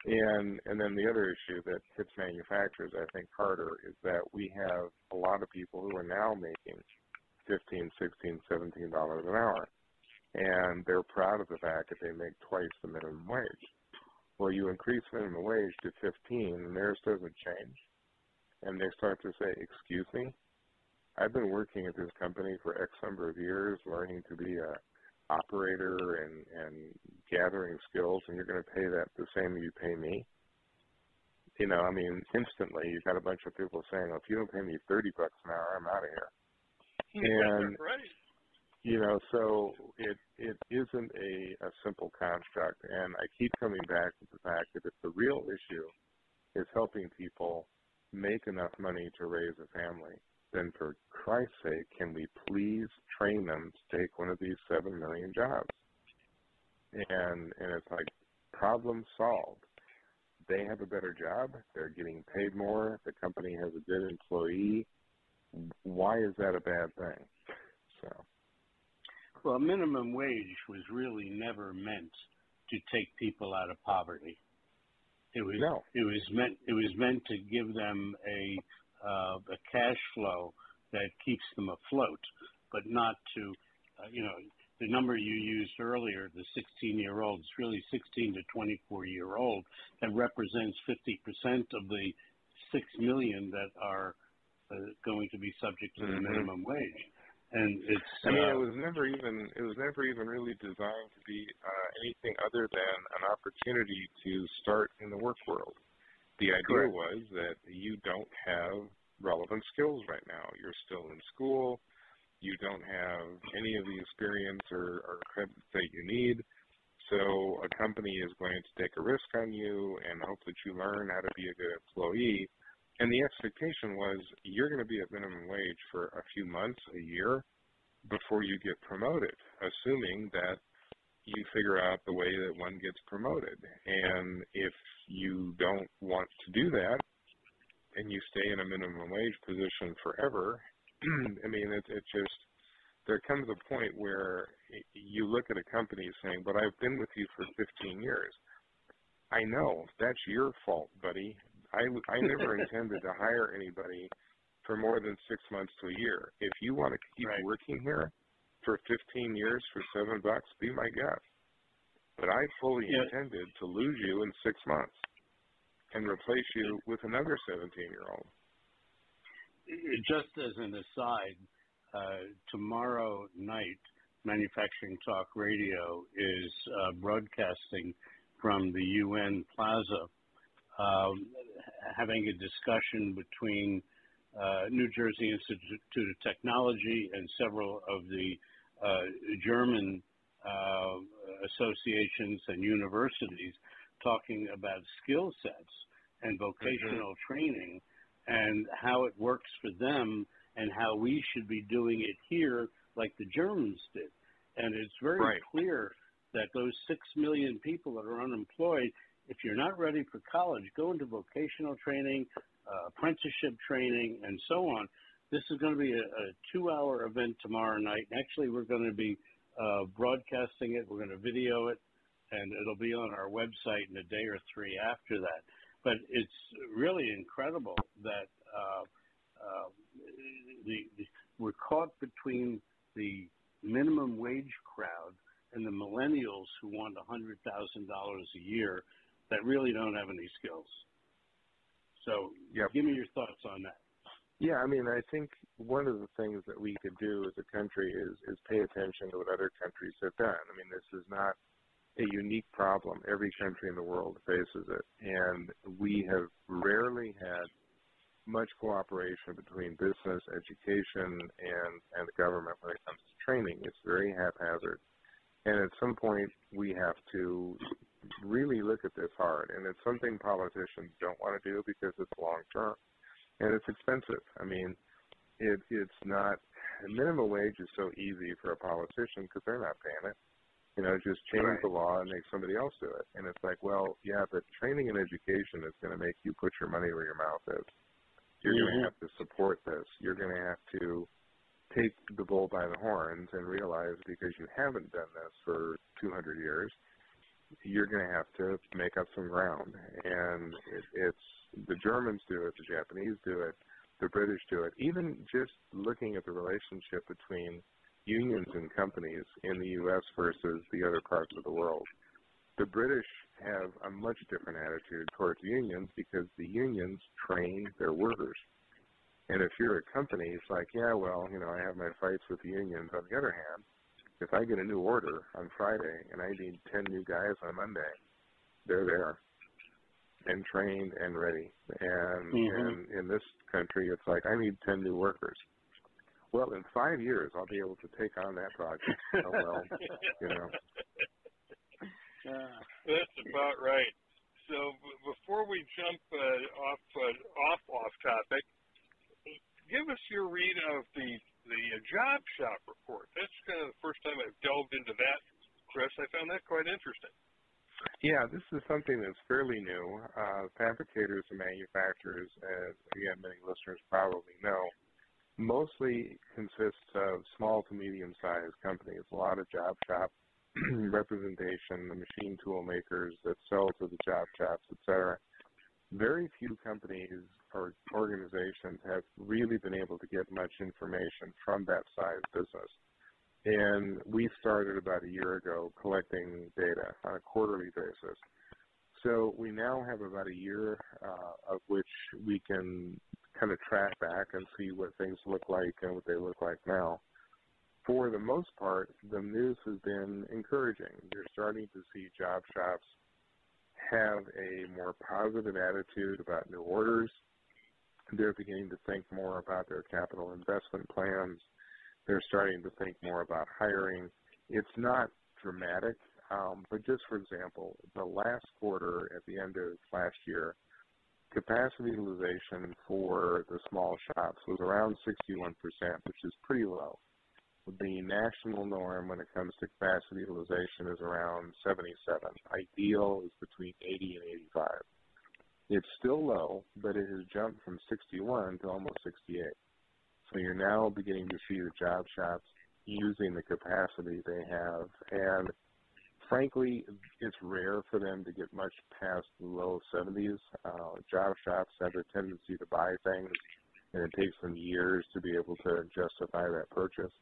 And and then the other issue that hits manufacturers, I think, harder is that we have a lot of people who are now making fifteen, sixteen, seventeen dollars an hour, and they're proud of the fact that they make twice the minimum wage. Well, you increase minimum wage to 15 and theirs doesn't change. And they start to say, excuse me, I've been working at this company for X number of years, learning to be a operator and, and gathering skills, and you're going to pay that the same you pay me. You know, I mean, instantly you've got a bunch of people saying, well, if you don't pay me 30 bucks an hour, I'm out of here. And right. You know, so it it isn't a, a simple construct, and I keep coming back to the fact that if the real issue is helping people make enough money to raise a family, then for Christ's sake, can we please train them to take one of these seven million jobs? And and it's like problem solved. They have a better job. They're getting paid more. The company has a good employee. Why is that a bad thing? So. Well, minimum wage was really never meant to take people out of poverty. It was No. it was meant it was meant to give them a uh, a cash flow that keeps them afloat, but not to uh, you know the number you used earlier, the 16 year olds, really 16 to 24 year old, that represents 50 percent of the six million that are uh, going to be subject to the Mhm. minimum wage. And it's I mean, uh, it was never even it was never even really designed to be uh, anything other than an opportunity to start in the work world. The idea Correct. was that you don't have relevant skills right now. You're still in school. You don't have any of the experience or, or credits that you need. So a company is going to take a risk on you and hope that you learn how to be a good employee. And the expectation was you're going to be at minimum wage for a few months, a year, before you get promoted, assuming that you figure out the way that one gets promoted. And if you don't want to do that and you stay in a minimum wage position forever, I mean, it, it just, there comes a point where you look at a company saying, but I've been with you for 15 years. I know that's your fault, buddy. I, I never intended to hire anybody for more than six months to a year. If you want to keep Right. working here for 15 years for seven bucks, be my guest. But I fully Yeah. intended to lose you in six months and replace you with another 17 year old. just as an aside, uh, tomorrow night, Manufacturing Talk Radio is uh, broadcasting from the UN Plaza, having a discussion between uh, New Jersey Institute of Technology and several of the uh, German uh, associations and universities talking about skill sets and vocational training and how it works for them and how we should be doing it here like the Germans did. And it's very Right. clear that those six million people that are unemployed, if you're not ready for college, go into vocational training, uh, apprenticeship training, and so on, this is going to be a, a two-hour event tomorrow night. Actually, we're going to be uh, broadcasting it. We're going to video it, and it'll be on our website in a day or three after that. But it's really incredible that uh, uh, the, the, we're caught between the minimum wage crowd and the millennials who want $100,000 a year that really don't have any skills. So yep. give me your thoughts on that. Yeah, I mean, I think one of the things that we could do as a country is is pay attention to what other countries have done. I mean, this is not a unique problem. Every country in the world faces it, and we have rarely had much cooperation between business, education, and and the government when it comes to training. It's very haphazard, and at some point we have to really look at this hard. And it's something politicians don't want to do because it's long term and it's expensive. I mean, it it's not minimum wage is so easy for a politician because they're not paying it. You know, just change right. the law and make somebody else do it. And it's like, well, yeah, but training and education is going to make you put your money where your mouth is. You're mm-hmm. going to have to support this. You're going to have to take the bull by the horns and realize because you haven't done this for 200 years, you're going to have to make up some ground. And it, it's the Germans do it, the Japanese do it, the British do it. Even just looking at the relationship between unions and companies in the U.S. versus the other parts of the world, the British have a much different attitude towards unions because the unions train their workers. And if you're a company, it's like, yeah, well, you know, I have my fights with the unions. On the other hand, if I get a new order on Friday and I need 10 new guys on Monday, they're there and trained and ready. And, mm-hmm. and in this country, it's like I need ten new workers. Well, in five years, I'll be able to take on that project. oh well, you know. That's about right. So b- before we jump uh, off uh, off off topic, give us your read of the the uh, job shop report. That's kind of the first time I've delved into that, Chris. I found that quite interesting. Yeah, this is something that's fairly new. Uh, fabricators and manufacturers, as again many listeners probably know, mostly consists of small to medium-sized companies. A lot of job shop representation, the machine tool makers that sell to the job shops, etc. Very few companies or organizations have really been able to get much information from that size business. And we started about a year ago collecting data on a quarterly basis. So we now have about a year uh, of which we can kind of track back and see what things look like and what they look like now. For the most part, the news has been encouraging. You're starting to see job shops have a more positive attitude about new orders. They're beginning to think more about their capital investment plans they're starting to think more about hiring. It's not dramatic, um, but just for example, the last quarter at the end of last year, capacity utilization for the small shops was around 61%, which is pretty low. The national norm when it comes to capacity utilization is around 77. Ideal is between 80 and 85. It's still low, but it has jumped from 61 to almost 68. So you're now beginning to see the job shops using the capacity they have. And frankly, it's rare for them to get much past the low 70s. Uh, job shops have a tendency to buy things, and it takes them years to be able to justify that purchase.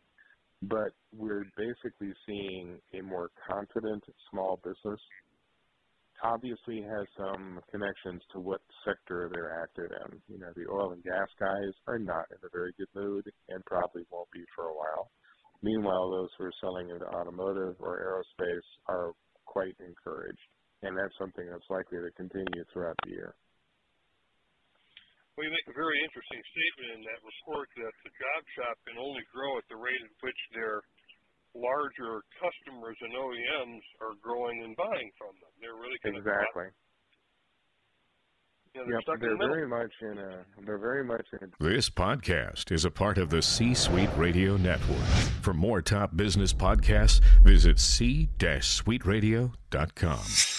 But we're basically seeing a more confident small business obviously has some connections to what sector they're active in. You know, the oil and gas guys are not in a very good mood and probably won't be for a while. Meanwhile, those who are selling into automotive or aerospace are quite encouraged, and that's something that's likely to continue throughout the year. Well, you make a very interesting statement in that report that the job shop can only grow at the rate at which they're larger customers and OEMs are growing and buying from them. They're really kind exactly. Of you know, they're yep, they're very much in a. They're very much in. A, this podcast is a part of the C-Suite Radio Network. For more top business podcasts, visit c-suiteradio.com.